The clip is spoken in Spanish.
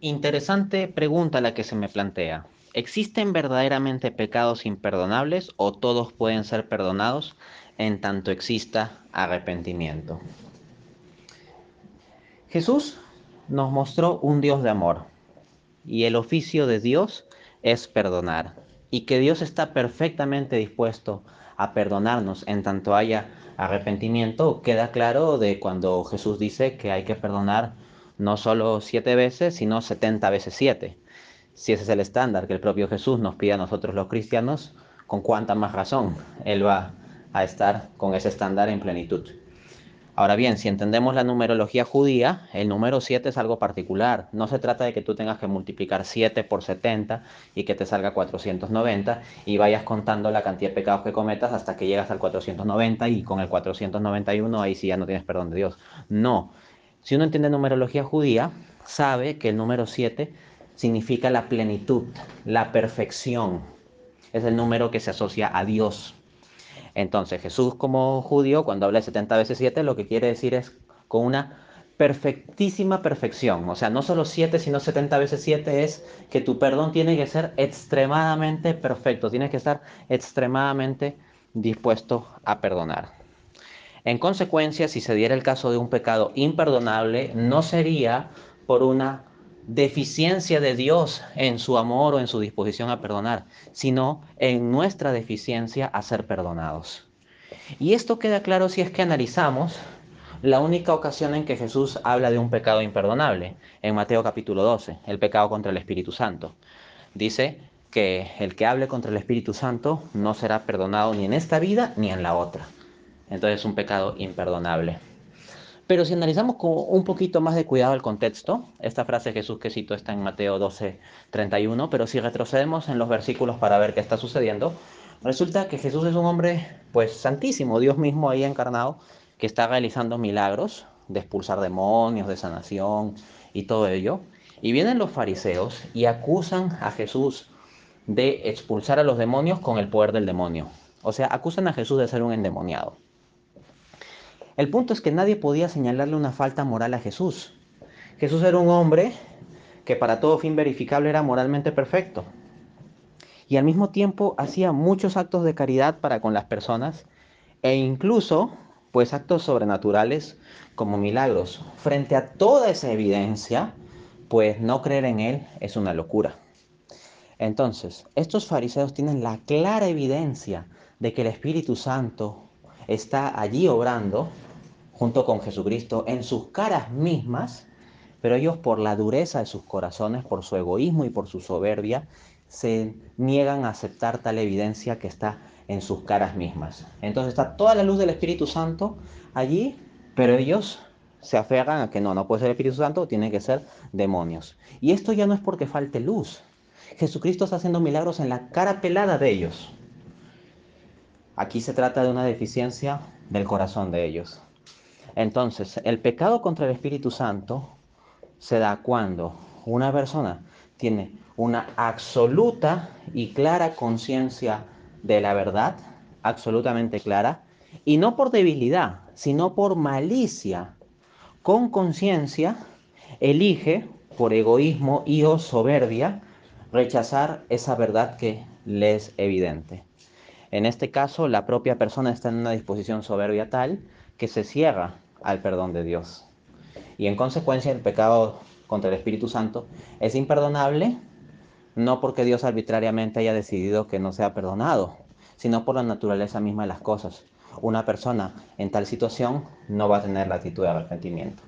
Interesante pregunta la que se me plantea. ¿Existen verdaderamente pecados imperdonables o todos pueden ser perdonados en tanto exista arrepentimiento? Jesús nos mostró un Dios de amor y el oficio de Dios es perdonar y que Dios está perfectamente dispuesto a perdonarnos en tanto haya arrepentimiento queda claro de cuando Jesús dice que hay que perdonar no solo siete veces, sino setenta veces siete. Si ese es el estándar que el propio Jesús nos pide a nosotros los cristianos, ¿con cuánta más razón Él va a estar con ese estándar en plenitud? Ahora bien, si entendemos la numerología judía, el número 7 es algo particular. No se trata de que tú tengas que multiplicar 7 por 70 y que te salga 490 y vayas contando la cantidad de pecados que cometas hasta que llegas al 490 y con el 491 ahí sí ya no tienes perdón de Dios. No. Si uno entiende numerología judía, sabe que el número 7 significa la plenitud, la perfección. Es el número que se asocia a Dios. Entonces Jesús como judío, cuando habla de 70 veces 7, lo que quiere decir es con una perfectísima perfección. O sea, no solo 7, sino 70 veces 7 es que tu perdón tiene que ser extremadamente perfecto, tienes que estar extremadamente dispuesto a perdonar. En consecuencia, si se diera el caso de un pecado imperdonable, no sería por una deficiencia de Dios en su amor o en su disposición a perdonar, sino en nuestra deficiencia a ser perdonados. Y esto queda claro si es que analizamos la única ocasión en que Jesús habla de un pecado imperdonable, en Mateo capítulo 12, el pecado contra el Espíritu Santo. Dice que el que hable contra el Espíritu Santo no será perdonado ni en esta vida ni en la otra. Entonces es un pecado imperdonable. Pero si analizamos con un poquito más de cuidado el contexto, esta frase de Jesús que cito está en Mateo 12, 31, pero si retrocedemos en los versículos para ver qué está sucediendo, resulta que Jesús es un hombre, pues, santísimo, Dios mismo ahí encarnado, que está realizando milagros de expulsar demonios, de sanación y todo ello. Y vienen los fariseos y acusan a Jesús de expulsar a los demonios con el poder del demonio. O sea, acusan a Jesús de ser un endemoniado. El punto es que nadie podía señalarle una falta moral a Jesús. Jesús era un hombre que para todo fin verificable era moralmente perfecto. Y al mismo tiempo hacía muchos actos de caridad para con las personas e incluso pues actos sobrenaturales como milagros. Frente a toda esa evidencia, pues no creer en él es una locura. Entonces, estos fariseos tienen la clara evidencia de que el Espíritu Santo está allí obrando junto con Jesucristo en sus caras mismas, pero ellos por la dureza de sus corazones, por su egoísmo y por su soberbia, se niegan a aceptar tal evidencia que está en sus caras mismas. Entonces está toda la luz del Espíritu Santo allí, pero ellos se aferran a que no, no puede ser el Espíritu Santo, tiene que ser demonios. Y esto ya no es porque falte luz. Jesucristo está haciendo milagros en la cara pelada de ellos. Aquí se trata de una deficiencia del corazón de ellos. Entonces, el pecado contra el Espíritu Santo se da cuando una persona tiene una absoluta y clara conciencia de la verdad, absolutamente clara, y no por debilidad, sino por malicia, con conciencia, elige por egoísmo y o soberbia rechazar esa verdad que le es evidente. En este caso, la propia persona está en una disposición soberbia tal que se cierra al perdón de Dios. Y en consecuencia el pecado contra el Espíritu Santo es imperdonable no porque Dios arbitrariamente haya decidido que no sea perdonado, sino por la naturaleza misma de las cosas. Una persona en tal situación no va a tener la actitud de arrepentimiento.